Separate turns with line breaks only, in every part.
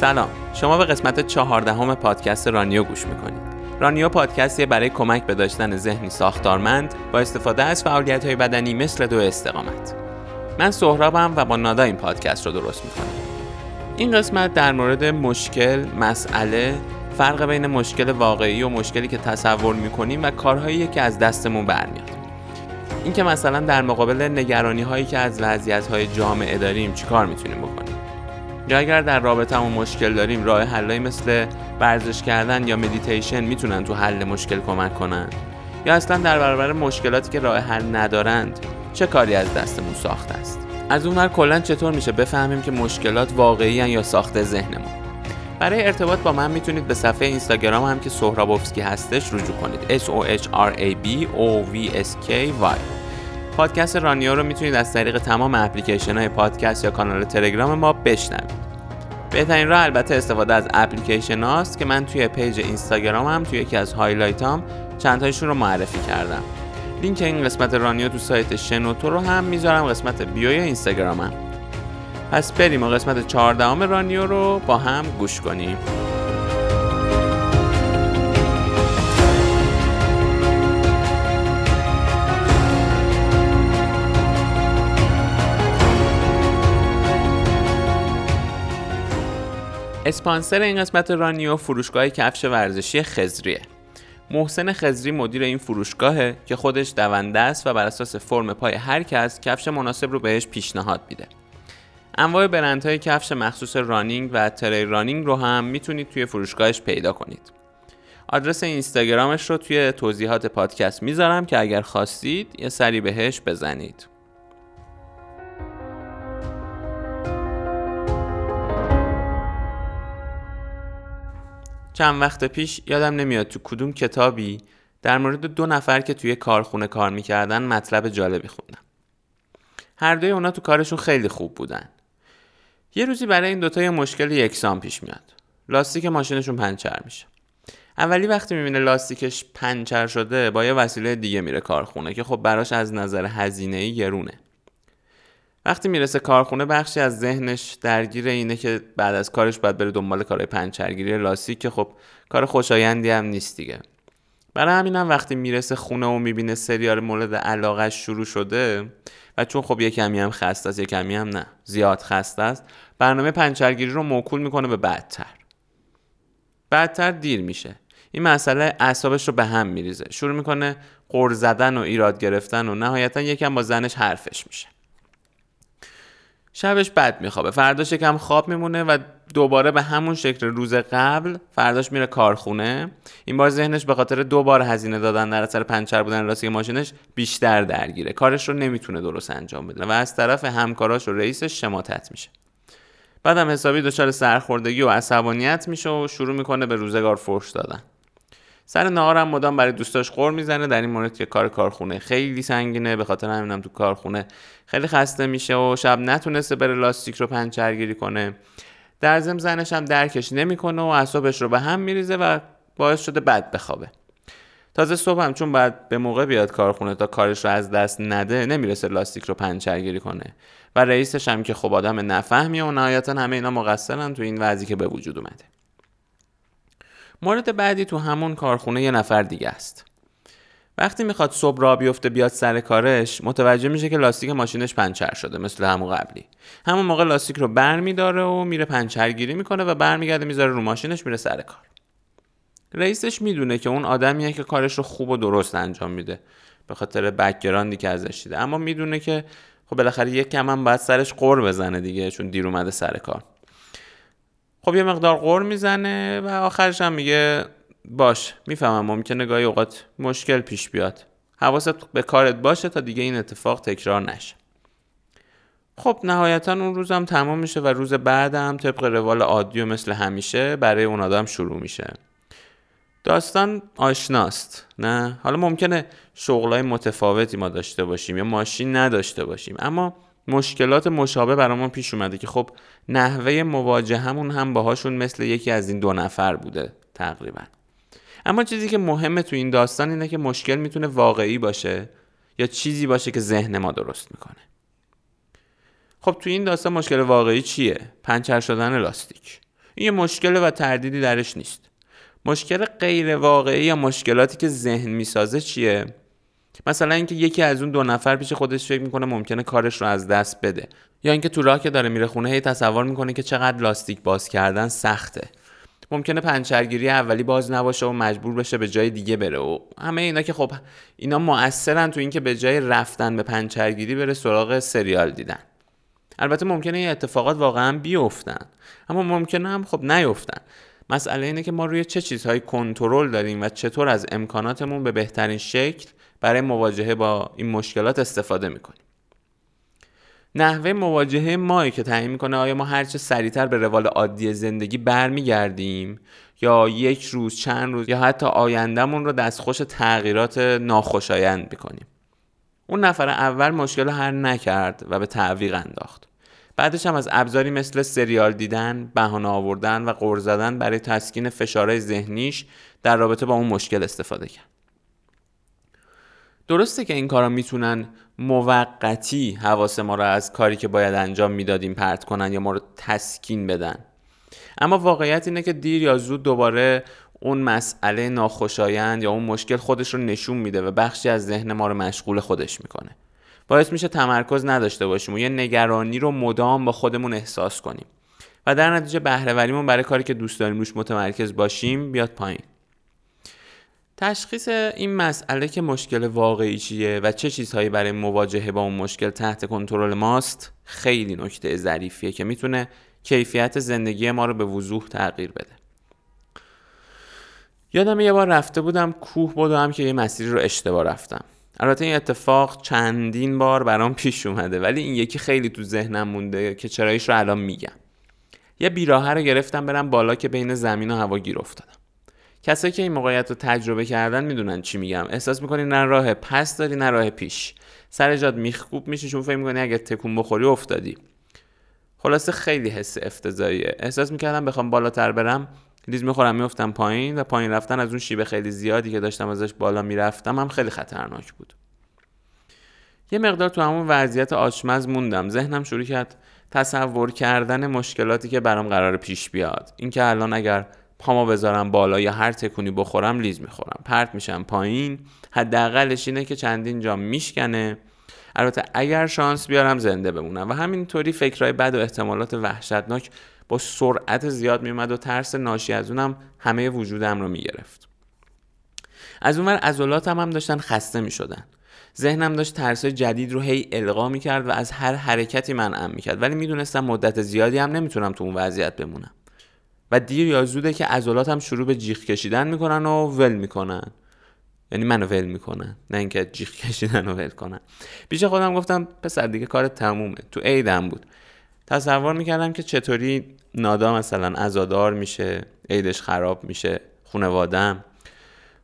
سلام. شما به قسمت چهاردهم پادکست رانیو گوش می‌کنید. رانیو پادکستیه برای کمک به داشتن ذهنی ساختارمند با استفاده از فعالیت های بدنی مثل دو استقامت. من سهرابم و با نادا این پادکست رو درست می‌کنم این قسمت در مورد مشکل، مسئله، فرق بین مشکل واقعی و مشکلی که تصور می‌کنیم و کارهایی که از دستمون برمیاد. اینکه مثلا در مقابل نگرانی هایی که از وضعیت های جامعه داریم چیکار می‌تونیم بکنیم. یا اگر در رابطهمون مشکل داریم راه حلایی مثل ورزش کردن یا مدیتیشن می‌تونن تو حل مشکل کمک کنن؟ یا اصلا در برابر مشکلاتی که راه حل ندارند چه کاری از دستمون ساخته است؟ از اونور کلا چطور میشه بفهمیم که مشکلات واقعی یا ساخته ذهنمون؟ برای ارتباط با من می‌تونید به صفحه اینستاگرام هم که سهرابوفسکی هستش رجوع کنید. S O H R A B O V S K Y. پادکست رانیو رو می‌تونید از طریق تمام اپلیکیشن های پادکست یا کانال تلگرام ما بشنوید. بهترین راه البته استفاده از اپلیکیشن هاست که من توی page اینستاگرام هم توی یکی از highlight هم چند تایشون رو معرفی کردم. لینک این قسمت رانیو تو سایت شنوتو رو هم می‌ذارم قسمت bio ی اینستاگرام هم. پس بریم و قسمت 14 رانیو رو با هم گوش کنیم. اسپانسر این قسمت رانیو فروشگاه کفش ورزشی خزریه محسن خزری مدیر این فروشگاهه که خودش دونده است و بر اساس فرم پای هر کس کفش مناسب رو بهش پیشنهاد میده. انواع برندهای کفش مخصوص رانینگ و تری رانینگ رو هم می‌تونید توی فروشگاهش پیدا کنید. آدرس اینستاگرامش رو توی توضیحات پادکست می‌ذارم که اگر خواستید یه سری بهش بزنید. چند وقت پیش یادم نمیاد تو کدوم کتابی در مورد دو نفر که توی کارخونه کار می‌کردن مطلب جالبی خوندم. هر دوی اونا تو کارشون خیلی خوب بودن. یه روزی برای این دوتا یه مشکل یکسان پیش میاد. لاستیک ماشینشون پنچر میشه. اولی وقتی می‌بینه لاستیکش پنچر شده با یه وسیله دیگه میره کارخونه که خب براش از نظر هزینه گرونه. وقتی می‌رسه کارخونه بخشی از ذهنش درگیر اینه که بعد از کارش باید بره دنبال کارهای پنچرگیری لاستیک که خب کار خوشایندی هم نیست دیگه. برای همینم هم وقتی می‌رسه خونه و می‌بینه سریال مورد علاقش شروع شده و چون خب یه کمی هم خسته است یه کمی هم نه زیاد خسته است برنامه پنچرگیری رو موکول می‌کنه به بعدتر. بعدتر دیر میشه. این مسئله اعصابش رو به هم میریزه. شروع می‌کنه قر زدن و ایراد گرفتن و نهایتا یکم با زنش حرفش میشه. شبش بد میخوابه. فرداش یکم خواب میمونه و دوباره به همون شکل روز قبل فرداش میره کارخونه. این بار ذهنش به خاطر دو بار هزینه دادن در اثر پنچر بودن لاستیک ماشینش بیشتر درگیره. کارش رو نمی‌تونه درست انجام بده و از طرف همکاراش و رئیسش شماتت میشه. بعدم حسابی دچار سرخوردگی و عصبانیت میشه و شروع می‌کنه به روزگار فرش دادن. سر نهارم مدام برای دوستاش قور می‌زنه. در این مورد که کار کارخونه خیلی سنگینه. به خاطر همینم تو کارخونه خیلی خسته میشه و شب نتونسته بره لاستیک رو پنچرگیری کنه. در ضمن زنش هم درکش نمی‌کنه و اعصابش رو به هم میریزه و باعث شده بد بخوابه. تازه صبح هم چون بعد به موقع بیاد کارخونه تا کارش رو از دست نده نمی‌رسه لاستیک رو پنچرگیری کنه. و رئیسش هم که خب آدم نفهمی و نهایتا همه اینا مقصرن تو این وضعی که به وجود اومده. مورد بعدی تو همون کارخونه یه نفر دیگه است. وقتی می‌خواد صبح راه بیفته بیاد سر کارش متوجه میشه که لاستیک ماشینش پنچر شده مثل همون قبلی. همون موقع لاستیک رو بر میداره و میره پنچرگیری می‌کنه و برمیگرده می‌ذاره رو ماشینش میره سر کار. رئیسش می‌دونه که اون آدمیه که کارش رو خوب و درست انجام میده. به خاطر background ی که ازش دیده. اما می‌دونه که خب بالاخره یک کم هم باید سرش غر بزنه دیگه چون دیر اومده سر کار. خب یه مقدار غر می‌زنه و آخرش هم میگه باش می‌فهمم ممکنه گاهی اوقات مشکل پیش بیاد. حواست به کارت باشه تا دیگه این اتفاق تکرار نشه. خب نهایتا اون روزم تمام میشه و روز بعدم طبق روال عادی و مثل همیشه برای اون آدم شروع میشه. داستان آشناست نه؟ حالا ممکنه شغلای متفاوتی ما داشته باشیم یا ماشین نداشته باشیم اما مشکلات مشابه برامون پیش اومده که خب نحوه مواجهمون هم باهاشون مثل یکی از این دو نفر بوده تقریبا. اما چیزی که مهمه تو این داستان اینه که مشکل می‌تونه واقعی باشه یا چیزی باشه که ذهن ما درست می‌کنه. خب تو این داستان مشکل واقعی چیه؟ پنچر شدن لاستیک. این یه مشکل و تردیدی درش نیست. مشکل غیر واقعی یا مشکلاتی که ذهن می‌سازه چیه؟ مثلا اینکه یکی از اون دو نفر پیش خودش فکر می‌کنه ممکنه کارش رو از دست بده. یا اینکه تو راه که داره میره خونه هی تصور می‌کنه که چقدر لاستیک باز کردن سخته. ممکنه پنچرگیری اولی باز نباشه و مجبور بشه به جای دیگه بره و همه اینا که خب اینا مؤثرن تو اینکه به جای رفتن به پنچرگیری بره سراغ سریال دیدن. البته ممکنه این اتفاقات واقعا بیفتن اما ممکنه هم خب نیفتن. مسئله اینه که ما روی چه چیزهایی کنترل داریم و چطور از امکاناتمون به بهترین شکل برای مواجهه با این مشکلات استفاده می‌کنیم. نحوه مواجهه مایی که تعیین می‌کنه آیا ما هرچه سریعتر به روال عادی زندگی برمیگردیم یا یک روز چند روز یا حتی آیندهمون رو دستخوش تغییرات ناخوشایند می‌کنیم؟ اون نفر اول مشکل رو حل نکرد و به تعویق انداخت. بعدش هم از ابزاری مثل سریال دیدن، بهانه آوردن و غر زدن برای تسکین فشارهای ذهنیش در رابطه با اون مشکل استفاده کرد. درسته که این کارا می‌تونن موقتی حواس ما رو از کاری که باید انجام می‌دادیم پرت کنن یا ما رو تسکین بدن. اما واقعیت اینه که دیر یا زود دوباره اون مسئله ناخوشایند یا اون مشکل خودش رو نشون میده و بخشی از ذهن ما رو مشغول خودش می‌کنه. باعث میشه تمرکز نداشته باشیم و یه نگرانی رو مدام با خودمون احساس کنیم. و در نتیجه بهرهوریمون برای کاری که دوست داریم روش متمرکز باشیم بیاد پایین. تشخیص این مسئله که مشکل واقعی چیه و چه چیزهایی برای مواجهه با اون مشکل تحت کنترل ماست خیلی نکته ظریفیه که می‌تونه کیفیت زندگی ما رو به وضوح تغییر بده. یادم یه بار رفته بودم کوه بودم که یه مسیری رو اشتباه رفتم. البته این اتفاق چندین بار برام پیش اومده ولی این یکی خیلی تو ذهنم مونده که چرایش رو الان میگم. یه بیراهه رو گرفتم برم بالا که بین زمین و هوا گیر افتادم. کسایی که این موقعیت رو تجربه کردن می‌دونن چی میگم. احساس می‌کنی نه راه پس داری نه راه پیش. سر جاد میخکوب میشه چون فکر می‌کنی اگه تکون بخوری افتادی. خلاصه خیلی حس افتضاحیه. احساس می‌کردم بخوام بالاتر برم لیز می‌خورم میفتم پایین و پایین رفتن از اون شیب خیلی زیادی که داشتم ازش بالا می‌رفتم هم خیلی خطرناک بود. یه مقدار تو همون وضعیت آشمز موندم. ذهنم شروع کرد تصور کردن مشکلاتی که برام قرار پیش بیاد. اینکه الان اگر پامو بذارم بالا یا هر تکونی بخورم لیز می‌خورم. پرت میشم پایین. حداقلش اینه که چندین جا میشکنه. البته اگر شانس بیارم زنده بمونم. و همینطوری فکرهای بد و احتمالات وحشتناک با سرعت زیاد میومد و ترس ناشی از اونم همه وجودم رو می‌گرفت. از اونور عضلاتم هم داشتن خسته می‌شدن. ذهنم داشت ترس جدید رو هی القا می‌کرد و از هر حرکتی منعم می‌کرد. ولی می‌دونستم مدت زیادی هم نمی‌تونم تو اون وضعیت بمونم. و دیر یا زوده که عضلاتم شروع به جیغ کشیدن می‌کنن و ول می‌کنن. یعنی منو ول می‌کنن. نه اینکه جیغ کشیدن و ول کنن. پیش خودم گفتم پسر دیگه کار تمومه. تو عیدم بود. تصور می‌کردم که چطوری نادا مثلا ازادار میشه عیدش خراب میشه خونوادم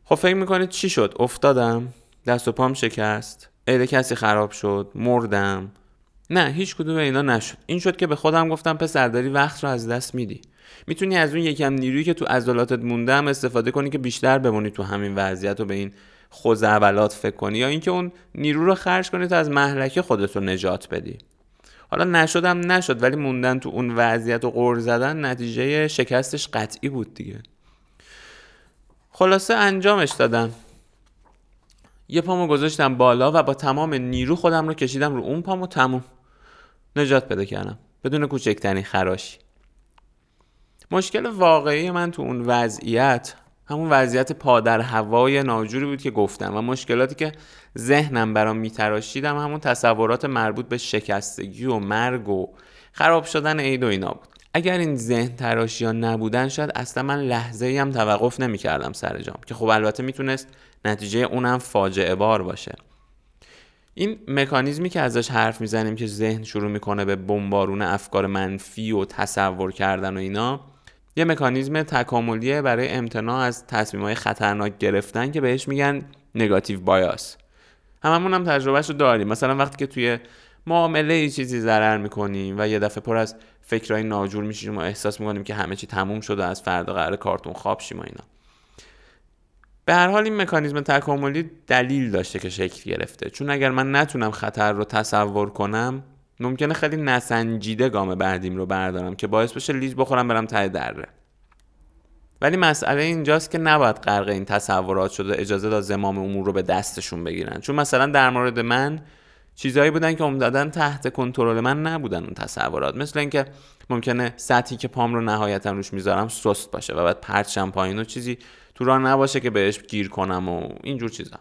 خب فکر می‌کنید چی شد؟ افتادم. دست و پام شکست. عید کسی خراب شد. مردم. نه هیچ کدوم اینا نشد. این شد که به خودم گفتم پسر داری وقت رو از دست میدی. می‌تونی از اون یکم نیرویی که تو عضلاتت مونده هم استفاده کنی که بیشتر بمونی تو همین وضعیت و به این خوزعبلات فکر کنی یا اینکه اون نیرو رو خرج کنی تا از محلکه خودت رو نجات بدی. حالا نشدم نشد ولی موندن تو اون وضعیت و غور زدن نتیجه شکستش قطعی بود دیگه. خلاصه انجامش دادم. یه پامو گذاشتم بالا و با تمام نیرو خودم رو کشیدم رو اون پامو تموم. نجات پیدا کردم. بدون کوچکترین خراشی. مشکل واقعی من تو اون وضعیت همون وضعیت پادر هوای ناجوری بود که گفتم و مشکلاتی که ذهنم برام میتراشیدم همون تصورات مربوط به شکستگی و مرگ و خراب شدن عید و اینا بود. اگر این ذهن تراشی ها نبودن شاید اصلا من لحظه هم توقف نمی‌کردم سر جام که خب البته می‌تونست نتیجه اونم فاجعه بار باشه. این مکانیزمی که ازش حرف می‌زنیم که ذهن شروع می‌کنه به بمبارون افکار منفی و تصور کردن و اینا یه مکانیزم تکاملیه برای امتناع از های خطرناک گرفتن که بهش میگن نگاتیو بایاس. هممون هم تجربهش رو داریم. مثلا وقتی که توی معامله ای چیزی ضرر می‌کنیم و یه دفعه پر از فکرهای ناجور میشیم و احساس می‌کنیم که همه چی تموم شده از فردا قرار کارتون خواب شیم و اینا. به هر حال این مکانیزم تکاملی دلیل داشته که شکل گرفته. چون اگر من نتونم خطر رو تصور کنم ممکنه خیلی نسنجیده گام بعدیم رو بردارم که باعث بشه لیز بخورم برم ته دره. ولی مسئله اینجاست که نباید غرق این تصورات شده اجازه داد زمام امور رو به دستشون بگیرن. چون مثلا در مورد من چیزهایی بودن که عمدتا تحت کنترل من نبودن اون تصورات. مثل اینکه ممکنه سطحی که پام رو نهایتا روش می‌ذارم سست باشه و بعد پرچم پایین و چیزی تو راه نباشه که بهش گیر کنم و اینجور چیزا.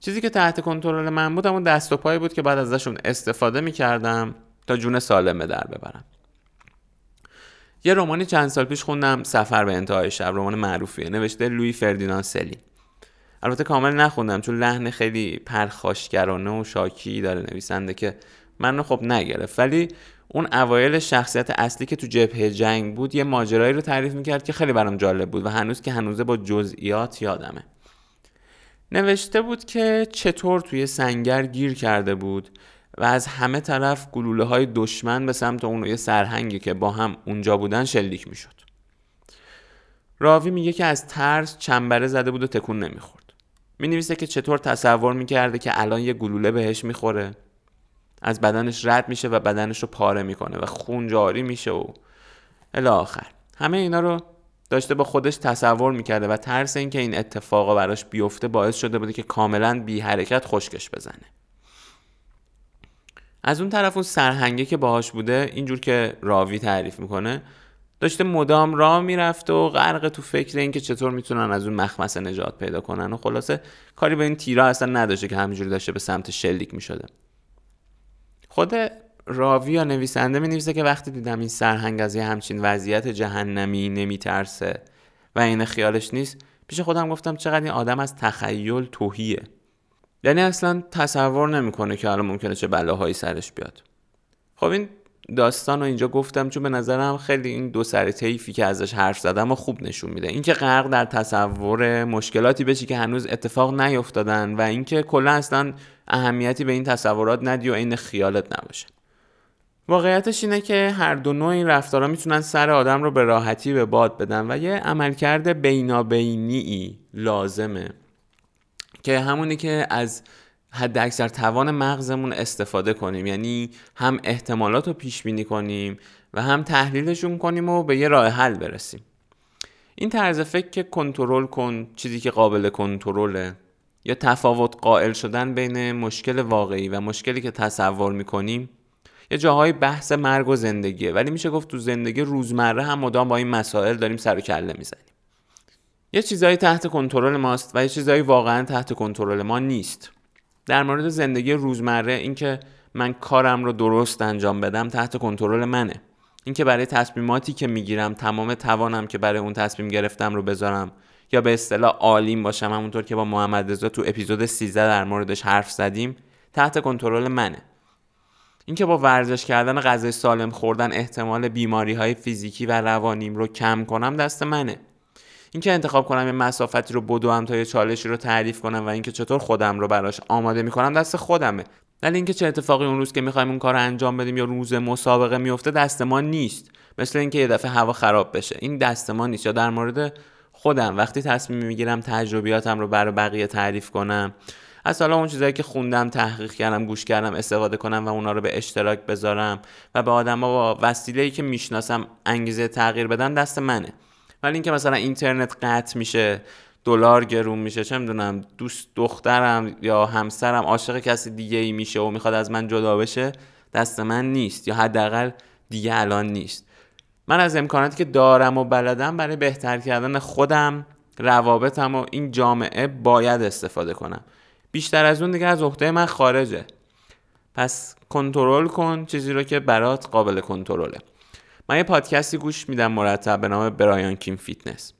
چیزی که تحت کنترل من بود اون دست و پایی بود که بعد ازشون استفاده می‌کردم تا جون سالم به در ببرم. یه رومانی چند سال پیش خوندم سفر به انتهای شب رمان معروفیه نوشته لوی فردیناند سلی. البته کامل نخوندم چون لحن خیلی پرخاشگرانه و شاکی داره نویسنده که من خب نگرفت. ولی اون اوایل شخصیت اصلی که تو جبهه جنگ بود یه ماجرایی رو تعریف می‌کرد که خیلی برام جالب بود و هنوز که هنوزه با جزئیات یادمه. نوشته بود که چطور توی سنگر گیر کرده بود و از همه طرف گلوله های دشمن به سمت اون یه سرهنگی که با هم اونجا بودن شلیک می‌شد. راوی میگه که از ترس چنبره زده بود و تکون نمی‌خورد. می نویسه که چطور تصور می‌کرده که الان یه گلوله بهش می‌خوره. از بدنش رد میشه و بدنش رو پاره می‌کنه و خون جاری میشه و الاخر همه اینا رو داشته با خودش تصور می‌کرده و ترس اینکه این اتفاقا براش بیفته باعث شده بوده که کاملا بی حرکت خشکش بزنه. از اون طرف اون سرهنگه که باهاش بوده اینجور که راوی تعریف می‌کنه داشته مدام راه می‌رفته و غرق تو فکر اینکه چطور می‌تونن از اون مخمسه نجات پیدا کنن. و خلاصه کاری به این تیرا اصلا نداشته که همینجوری داشته به سمت شلیک می‌شده. خود راوی یا نویسنده می نویسه که وقتی دیدم این سرهنگ از یه همچین وضعیت جهنمی نمیترسه و این خیالش نیست پیش خودم گفتم چقدر این آدم از تخیل توهیه. یعنی اصلا تصور نمی‌کنه که الان ممکنه چه بلاهایی سرش بیاد. خب این داستان رو اینجا گفتم چون به نظرم خیلی این دو سر طیفی که ازش حرف زدم و خوب نشون میده. اینکه غرق در تصور مشکلاتی بشی که هنوز اتفاق نیفتادن و اینکه کلا اصلا اهمیتی به این تصورات ندی و این خیالت نباشه. واقعیتش اینه که هر دو نوع این رفتارها می‌تونن سر آدم رو به راحتی به باد بدن و یه عملکرد بینابینی لازمه که همونی که از حد اکثر توان مغزمون استفاده کنیم. یعنی هم احتمالات رو پیش بینی کنیم و هم تحلیلشون کنیم و به یه راه حل برسیم. این طرز فکر که کنترل کن چیزی که قابل کنترله یا تفاوت قائل شدن بین مشکل واقعی و مشکلی که تصور می‌کنیم یه جاهای بحث مرگ و زندگیه. ولی میشه گفت تو زندگی روزمره هم مدام با این مسائل داریم سر و کله می‌زنیم. یه چیزایی تحت کنترل ماست و یه چیزایی واقعا تحت کنترل ما نیست. در مورد زندگی روزمره اینکه من کارم رو درست انجام بدم تحت کنترل منه. اینکه برای تصمیماتی که می‌گیرم تمام توانم که برای اون تصمیم گرفتم رو بذارم یا به اصطلاح عالیم باشم همونطور که با محمد رضا تو اپیزود 13 در موردش حرف زدیم تحت کنترل منه. اینکه با ورزش کردن غذای سالم خوردن احتمال بیماری های فیزیکی و روانیم رو کم کنم دست منه. اینکه انتخاب کنم یه مسافتی رو بدوم تا یه چالشی رو تعریف کنم و اینکه چطور خودم رو براش آماده می‌کنم دست خودمه. ولی اینکه چه اتفاقی اون روز که می‌خوایم اون کار رو انجام بدیم یا روز مسابقه میفته دست ما نیست. مثل اینکه یه دفعه هوا خراب بشه. این دست ما نیست. یا در مورد خودم. وقتی تصمیم می‌گیرم تجربیاتم رو برای بقیه تعریف کنم از حالا اون چیزایی که خوندم تحقیق کردم گوش کردم استفاده کنم و اونا رو به اشتراک بذارم و به آدما با وسیله‌ای که می‌شناسم انگیزه تغییر بدن دست منه. ولی اینکه مثلا اینترنت قطع میشه دلار گرون میشه چه می‌دونم دوست دخترم یا همسرم عاشق کسی دیگه ای میشه و می‌خواد از من جدا بشه دست من نیست یا حداقل دیگه الان نیست. من از امکاناتی که دارم و بلدم برای بهتر کردن خودم روابطم و این جامعه باید استفاده کنم. بیشتر از اون دیگه از عهده من خارجه. پس کنترل کن چیزی رو که برات قابل کنترله. من یه پادکستی گوش میدم مرتب به نام Brian Keane Fitness.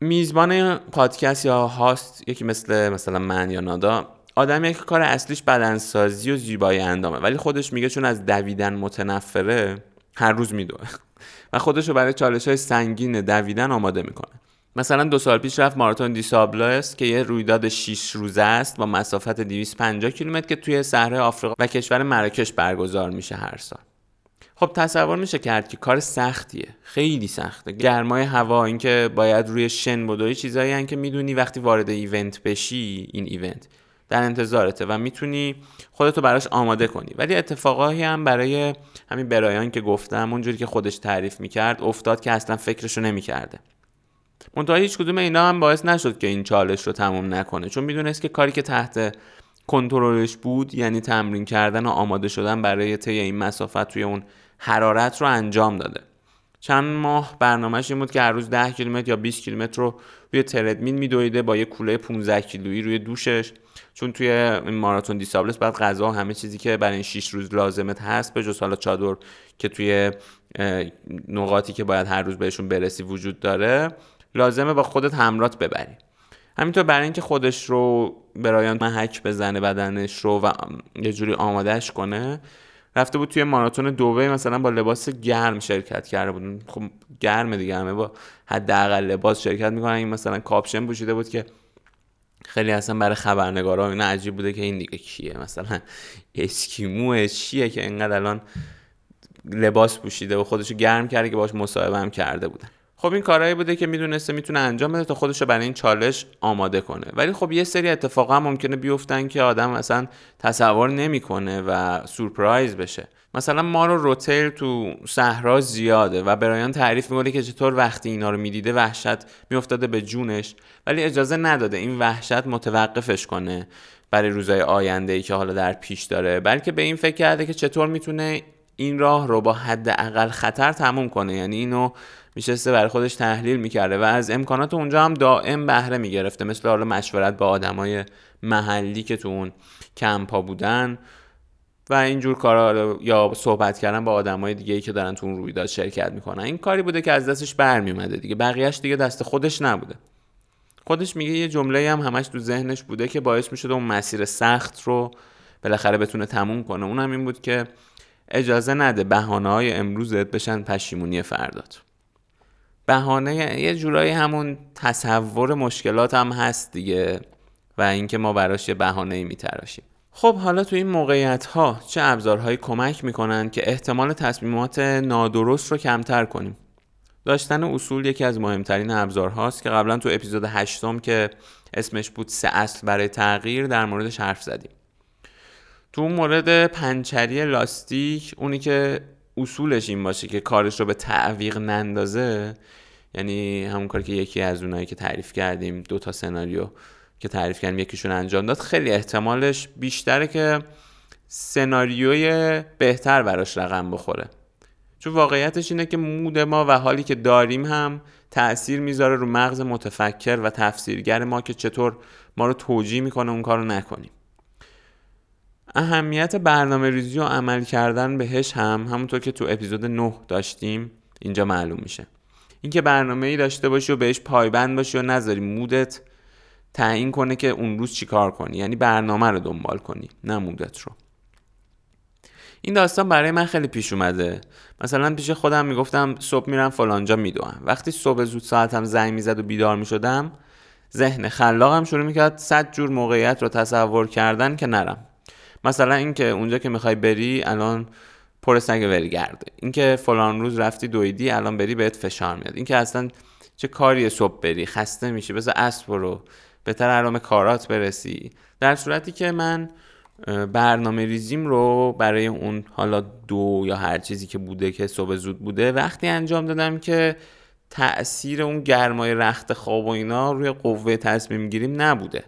میزبان پادکست یا host یکی مثل مثلا من یا نادا آدمی که کار اصلیش بدنسازی و زیبایی اندامه. ولی خودش میگه چون از دویدن متنفره هر روز میدوه. و خودش رو برای چالش های سنگین دویدن آماده می‌کنه. مثلا دو سال پیش رفت ماراتون des Sables که یه رویداد 6 روزه است با مسافت 250 کیلومتر که توی صحرای آفریقا و کشور مراکش برگزار میشه هر سال. خب تصور میشه کرد که کار سختیه خیلی سخته. گرمای هوا اینکه باید روی شن بدوی چیزایی هن که می‌دونی. وقتی وارد ایونت بشی این ایونت در انتظارته و می‌تونی خودتو براش آماده کنی. ولی اتفاقایی هم برای همین برایان که گفتم اونجوری که خودش تعریف می‌کرد افتاد که اصلا فکرشو نمی‌کرده. منتها هیچ کدوم اینا هم باعث نشد که این چالش رو تموم نکنه. چون می‌دونست که کاری که تحت کنترلش بود یعنی تمرین کردن و آماده شدن برای طی این مسافت توی اون حرارت رو انجام داده. چند ماه برنامهش این بود که هر روز 10 کیلومتر یا 20 کیلومتر رو روی تردمیل میدویده با یه کوله 15 کیلویی روی دوشش. چون توی این ماراتون دیسابلس بعد غذا و همه چیزی که برای این 6 روز لازمت هست به جز حالا چادر که توی نقاطی که باید هر روز بهشون برسی وجود داره لازمه با خودت همرات ببری. همینطور برای اینکه خودش رو برای اون محک بزنه بدنش رو و یه جوری آمادهش کنه رفته بود توی ماراتون دوبه مثلا با لباس گرم شرکت کرده بود. خب گرم دیگه همه با حداقل لباس شرکت می‌کنن. این مثلا کاپشن پوشیده بود که خیلی اصلا برای خبرنگارا اینا عجیب بوده که این دیگه کیه. مثلا اسکیمو چیه که اینقدر الان لباس پوشیده و خودشو گرم کرده که باش مصاحبه هم کرده بودن خب این کارهایی بوده که می‌دونسته می‌تونه انجام بده تا خودش برای این چالش آماده کنه. ولی خب یه سری اتفاقا ممکنه بیفتن که آدم اصلا تصور نمی‌کنه و سورپرایز بشه. مثلا ما رو روتیل تو صحرا زیاده و برایان تعریف می‌کنه که چطور وقتی اینا رو می‌دیده وحشت میافتاده به جونش ولی اجازه نداده این وحشت متوقفش کنه برای روزهای آینده ای که حالا در پیش داره. بلکه به این فکر کرده که چطور می‌تونه این راه رو با حد خطر تموم کنه. یعنی اینو میشسته برای خودش تحلیل می‌کرده و از امکانات اونجا هم دائم بهره می‌گرفته. مثل حالا مشورت با آدمای محلی که تو اون کمپا بودن و اینجور کارا یا صحبت کردن با آدمای دیگه ای که دارن تو اون رویداد شرکت می‌کنن. این کاری بوده که از دستش برمیومده دیگه. بقیهش دیگه دست خودش نبوده. خودش میگه یه جمله هم همش تو ذهنش بوده که باعث می‌شده اون مسیر سخت رو بالاخره بتونه تموم کنه. اونم این بود که اجازه نده بهانه های امروزت بشن پشیمونی فردات. بهانه یه جورایی همون تصور مشکلات هم هست دیگه و اینکه ما براش یه بهانه ای میتراشیم. خب حالا تو این موقعیت ها چه ابزارهایی کمک می‌کنن که احتمال تصمیمات نادرست رو کمتر کنیم؟ داشتن اصول یکی از مهمترین ابزارهاست که قبلا تو اپیزود هشتم که اسمش بود سه اصل برای تغییر در موردش حرف زدیم. تو مورد پنچری لاستیک اونی که اصولش این باشه که کارش رو به تعویق نندازه. یعنی همون کاری که یکی از اونایی که تعریف کردیم دو تا سناریو که تعریف کردیم یکیشون انجام داد خیلی احتمالش بیشتره که سناریوی بهتر براش رقم بخوره. چون واقعیتش اینه که مود ما و حالی که داریم هم تاثیر می‌ذاره رو مغز متفکر و تفسیرگر ما که چطور ما رو توجیه می‌کنه اون کارو نکنیم. اهمیت برنامه ریزی و عمل کردن بهش هم همونطور که تو اپیزود 9 داشتیم اینجا معلوم میشه. اینکه برنامه ای داشته باشی و بهش پایبند باشی و نذاری مودت تعیین کنه که اون روز چیکار کنی. یعنی برنامه رو دنبال کنی نه مودت رو. این داستان برای من خیلی پیش اومده. مثلا پیش خودم می‌گفتم صبح میرم فلانجا میدوم. وقتی صبح زود ساعتم زنگ می‌زد و بیدار می‌شدم ذهن خلاقم شروع می‌کرد صد جور موقعیت رو تصور کردن که نرم. مثلا اینکه اونجا که می‌خوای بری الان پر سگ ولگرده اینکه فلان روز رفتی دویدی الان بری بهت فشار میاد. اینکه اصلا چه کاری صبح بری خسته میشی بذار اسب برو بهتر علام کارات برسی. در صورتی که من برنامه ریزیم رو برای اون حالا دو یا هر چیزی که بوده که صبح زود بوده وقتی انجام دادم که تأثیر اون گرمای رخت خواب و اینا روی قوه تصمیم گیریم نبوده.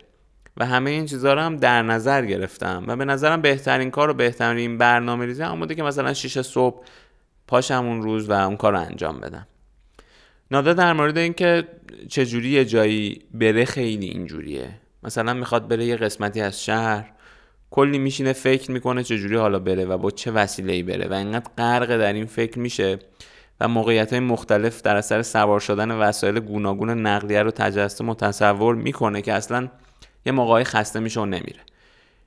و همه این چیزها رو هم در نظر گرفتم و به نظرم بهترین کار و بهترین برنامه ریزی هم بوده که مثلا 6 صبح پاشم اون روز و اون کار رو انجام بدم. نادا در مورد اینکه چجوری یه جایی بره خیلی اینجوریه. مثلا می‌خواد بره یه قسمتی از شهر کلی میشینه فکر می‌کنه چجوری حالا بره و با چه وسیله ای بره و اینقدر غرق در این فکر میشه و موقعیت های مختلف در اثر سوار شدن وسایل گوناگون نقلیه رو تجسم و تصور می‌کنه که اصلا یه موقعی خسته میشه و نمیره.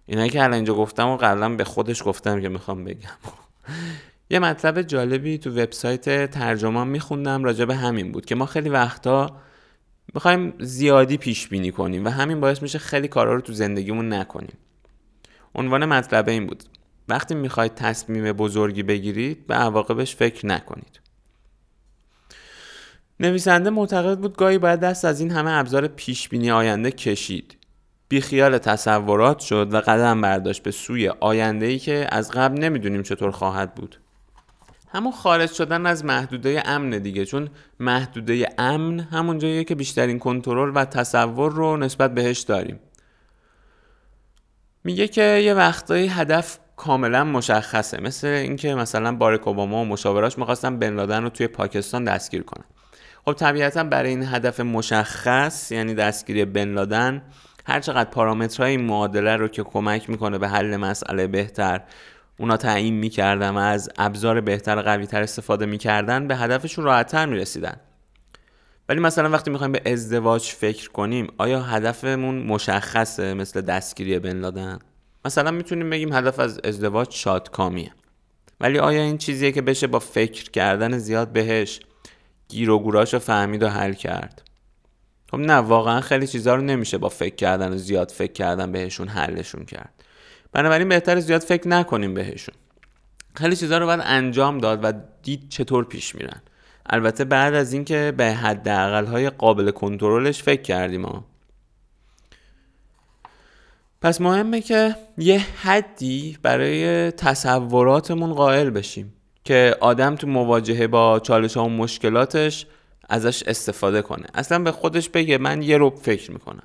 اینایی که الان اینجا گفتم و قبلا به خودش گفتم که می‌خوام بگم. یه مطلب جالبی تو وبسایت ترجمان میخوندم راجع به همین بود که ما خیلی وقتا می‌خوایم زیادی پیش بینی کنیم و همین باعث میشه خیلی کارا رو تو زندگیمون نکنیم. عنوان مطلب این بود. وقتی می‌خواید تصمیم بزرگی بگیرید به عواقبش فکر نکنید. نویسنده معتقد بود گاهی باید دست از این همه ابزار پیش بینی آینده کشید. بیخیال تصورات شد و قدم برداشت به سوی آینده ای که از قبل نمی‌دونیم چطور خواهد بود. همون خارج شدن از محدوده امن دیگه چون محدوده امن همون جاییه که بیشترین کنترل و تصور رو نسبت بهش داریم. میگه که یه وقتایی هدف کاملا مشخصه مثل اینکه مثلا باراک اوباما و مشاوراش می‌خواستن بن لادن رو توی پاکستان دستگیر کنن. خب طبیعتا برای این هدف مشخص یعنی دستگیری بن لادن هر چقدر پارامترهای این معادله رو که کمک می‌کنه به حل مسئله بهتر اونا تعیین می‌کردن و از ابزار بهتر و قویتر استفاده می‌کردن به هدفشون راحتتر می‌رسیدن. ولی مثلا وقتی می‌خوایم به ازدواج فکر کنیم آیا هدفمون مشخصه مثل دستگیری بن لادن؟ مثلا می‌تونیم بگیم هدف از ازدواج شادکامیه. ولی آیا این چیزیه که بشه با فکر کردن زیاد بهش گیر و گوراش رو فهمید و حل کرد؟ خب نه واقعا خیلی چیزها رو نمیشه با فکر کردن و زیاد فکر کردن بهشون حلشون کرد. بنابراین بهتر زیاد فکر نکنیم بهشون. خیلی چیزها رو باید انجام داد و دید چطور پیش میرن. البته بعد از اینکه به حداقل های قابل کنترلش فکر کردیم ها. پس مهمه که یه حدی برای تصوراتمون قائل بشیم که آدم تو مواجهه با چالش ها و مشکلاتش ازش استفاده کنه. اصلا به خودش بگه من یه رو فکر می‌کنم.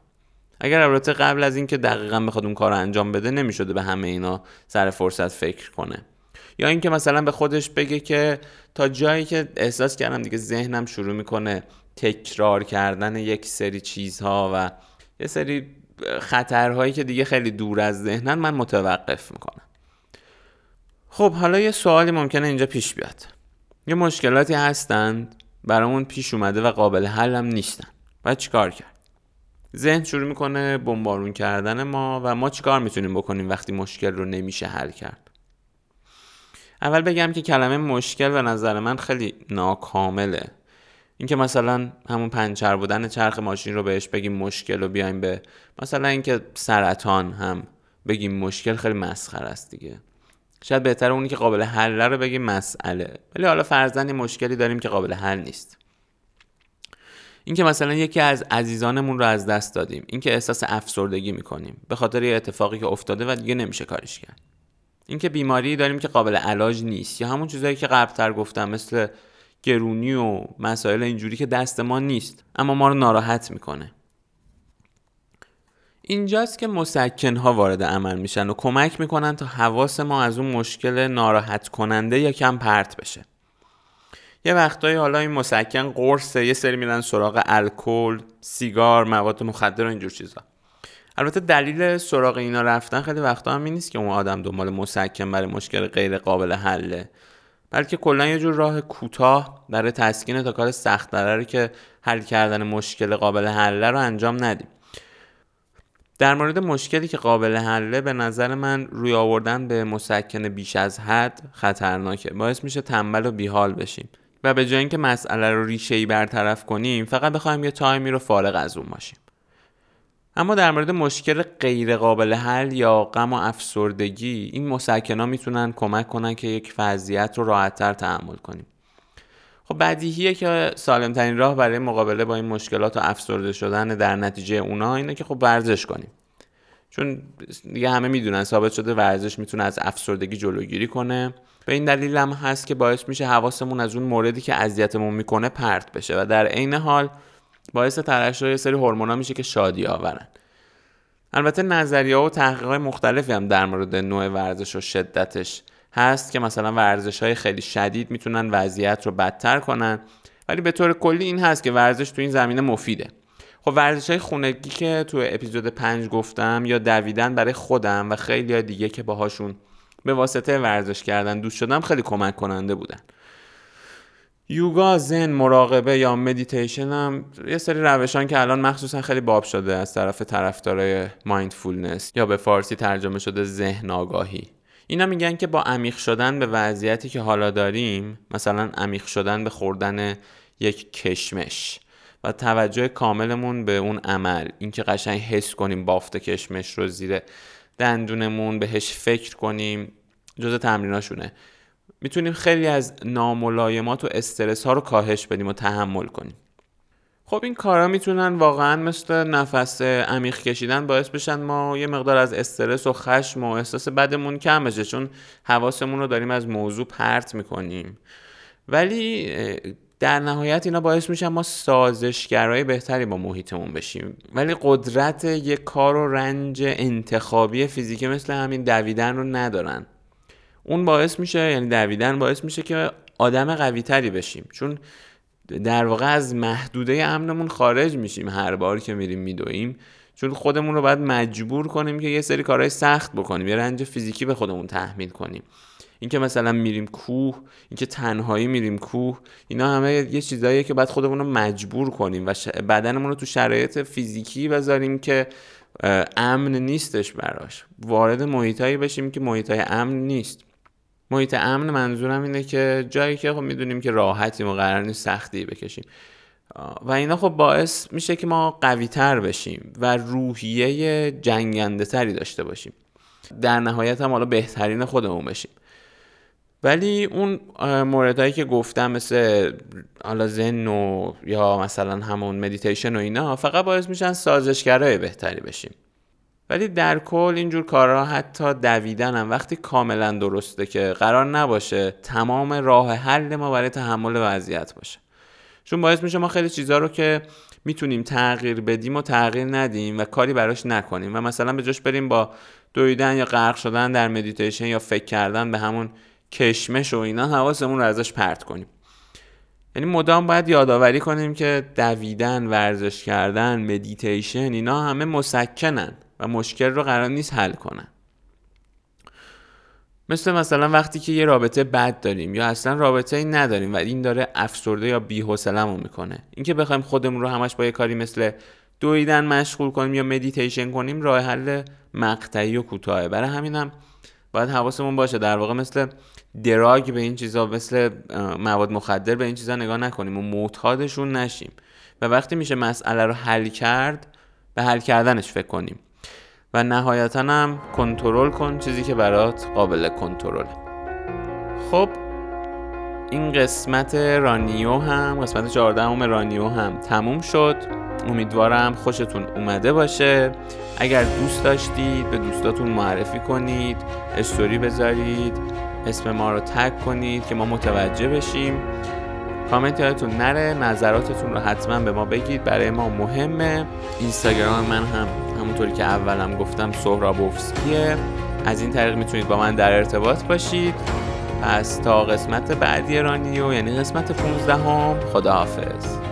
اگر البته قبل از اینکه دقیقا بخواد اون کار رو انجام بده نمی‌شده به همه اینا سر فرصت فکر کنه. یا اینکه مثلا به خودش بگه که تا جایی که احساس کردم دیگه ذهنم شروع می‌کنه تکرار کردن یک سری چیزها و یه سری خطرهایی که دیگه خیلی دور از ذهنن من متوقف می‌کنم. خب حالا یه سوالی ممکنه اینجا پیش بیاد. یه مشکلاتی هستند برامون پیش اومده و قابل حل هم نیستن. و چیکار کرد؟ ذهن شروع می‌کنه بمبارون کردن ما و ما چیکار می‌تونیم بکنیم وقتی مشکل رو نمیشه حل کرد؟ اول بگم که کلمه مشکل به نظر من خیلی ناکامله. اینکه مثلا همون پنچر بودن چرخ ماشین رو بهش بگیم مشکل و بیایم به مثلا اینکه سرطان هم بگیم مشکل خیلی مسخره است دیگه. شاید بهتر اونی که قابل حل رو بگیم مسئله. ولی حالا فرزن مشکلی داریم که قابل حل نیست. اینکه مثلا یکی از عزیزانمون رو از دست دادیم. اینکه احساس افسردگی می‌کنیم. به خاطر یه اتفاقی که افتاده و دیگه نمیشه کارش کرد. اینکه بیماری داریم که قابل علاج نیست. یا همون چیزهایی که قبلتر گفتم مثل گرونی و مسائل اینجوری که دست ما نیست اما ما رو ناراحت می‌کنه. اینجاست که مسکن ها وارد عمل میشن و کمک می‌کنن تا حواس ما از اون مشکل ناراحت کننده یا کم پرت بشه. یه وقتایی حالا این مسکن قرصه یه سری میرن سراغ الکل سیگار مواد مخدر و اینجور چیزا. البته دلیل سراغ اینا رفتن خیلی وقتا هم نیست که اون آدم دنبال مسکن برای مشکل غیر قابل حله بلکه کلا یه جور راه کوتاه برای تسکین تا کار سخت که حل کردن مشکل قابل حله رو انجام ندیم. در مورد مشکلی که قابل حله به نظر من روی آوردن به مسکن بیش از حد خطرناکه. باعث میشه تنبل و بیحال بشیم. و به جای اینکه مسئله رو ریشه برطرف کنیم فقط بخوایم یه تایمی رو فارغ از اون باشیم. اما در مورد مشکل غیر قابل حل یا غم و افسردگی این مسکنا می‌تونن کمک کنن که یک وضعیت رو راحتتر تحمل کنیم. خب بدیهیه که سالمترین راه برای مقابله با این مشکلات و افسرده شدن در نتیجه اونا اینه که خب ورزش کنیم. چون دیگه همه می‌دونن ثابت شده ورزش می‌تونه از افسردگی جلوگیری کنه. به این دلیل هم هست که باعث میشه حواسمون از اون موردی که اذیتمون می‌کنه پرت بشه و در عین حال باعث ترشح یه سری هورمونا میشه که شادی آورن. البته نظریه و تحقیقات مختلفی هم در مورد نوع ورزش و شدتش هست که مثلا ورزش های خیلی شدید می‌تونن وضعیت رو بدتر کنن. ولی به طور کلی این هست که ورزش تو این زمینه مفیده. خب ورزش های خونگی که تو اپیزود 5 گفتم یا دویدن برای خودم و خیلی دیگه که باهاشون به واسطه ورزش کردن دوست شدم خیلی کمک کننده بودن. یوگا ذن مراقبه یا مدیتیشن هم یه سری روشان که الان مخصوصا خیلی باب شده از طرف طرفدارای mindfulness یا به فارسی ترجمه شده ذهن آگاهی. اینا میگن که با عمیق شدن به وضعیتی که حالا داریم مثلا عمیق شدن به خوردن یک کشمش و توجه کاملمون به اون عمل اینکه قشنگ حس کنیم بافت کشمش رو زیر دندونمون بهش فکر کنیم جز تمریناشونه. می‌تونیم خیلی از ناملایمات و استرس ها رو کاهش بدیم و تحمل کنیم. خب این کارا می‌تونن واقعا مثل نفس عمیق کشیدن باعث بشن ما یه مقدار از استرس و خشم و احساس بدمون کم بشه چون حواسمون رو داریم از موضوع پرت می‌کنیم. ولی در نهایت اینا باعث میشن ما سازشگرای بهتری با محیطمون بشیم. ولی قدرت یه کار و رنج انتخابی فیزیکی مثل همین دویدن رو ندارن. اون باعث میشه یعنی دویدن باعث میشه که آدم قوی تری بشیم. چون در واقع از محدوده امنمون خارج میشیم هر بار که میریم میدویم. چون خودمون رو باید مجبور کنیم که یه سری کارهای سخت بکنیم یه رنج فیزیکی به خودمون تحمیل کنیم. اینکه مثلا میریم کوه اینکه تنهایی میریم کوه اینا همه یه چیزاییه که باید خودمون رو مجبور کنیم و بدنمون رو تو شرایط فیزیکی بذاریم که امن نیستش براش. وارد محیطایی بشیم که محیطای امن نیست. محیط امن منظورم اینه که جایی که خب می‌دونیم که راحتیم و قرار نیست سختی بکشیم. و اینا خب باعث میشه که ما قوی تر بشیم و روحیه جنگنده تری داشته باشیم. در نهایت هم حالا بهترین خودمون بشیم. ولی اون موردهایی که گفتم مثل حالا زن و یا مثلا همون مدیتیشن و اینا فقط باعث میشن سازشگرای بهتری بشیم. ولی در کل اینجور کارها حتی دویدن هم وقتی کاملا درسته که قرار نباشه تمام راه حل ما برای تحمل وضعیت باشه. چون باعث میشه ما خیلی چیزها رو که می‌تونیم تغییر بدیم و تغییر ندیم و کاری براش نکنیم و مثلا به جاش بریم با دویدن یا غرق شدن در مدیتیشن یا فکر کردن به همون کشمش و اینا حواسمون رو ازش پرت کنیم. یعنی مدام باید یادآوری کنیم که دویدن ورزش کردن مدیتیشن اینا همه مسکنن. و مشکل رو قرار نیست حل کنن. مثل مثلا وقتی که یه رابطه بد داریم یا اصلا رابطه ای نداریم و این داره افسرده یا بی‌حوصله‌مون می‌کنه. اینکه بخوایم خودمون رو همش با یه کاری مثل دویدن مشغول کنیم یا مدیتیشن کنیم راه حل مقطعی و کوتاهه. برای همینم باید حواسمون باشه. در واقع مثل دراگ به این چیزا مثل مواد مخدر به این چیزا نگاه نکنیم و معتادشون نشیم. و وقتی میشه مسئله رو حل کرد به حل کردنش فکر کنیم. و نهایتا هم کنترل کن چیزی که برات قابل کنترله. خب این قسمت رانیو هم قسمت 14 هم رانیو هم تموم شد. امیدوارم خوشتون اومده باشه. اگر دوست داشتید به دوستاتون معرفی کنید استوری بذارید اسم ما رو تگ کنید که ما متوجه بشیم. کامنت یادتون نره نظراتتون رو حتما به ما بگید. برای ما مهمه. اینستاگرام من هم همونطوری که اولم گفتم سهرابوفسکیه. از این طریق می‌تونید با من در ارتباط باشید. پس تا قسمت بعدی رانیو یعنی قسمت 15 هم خداحافظ.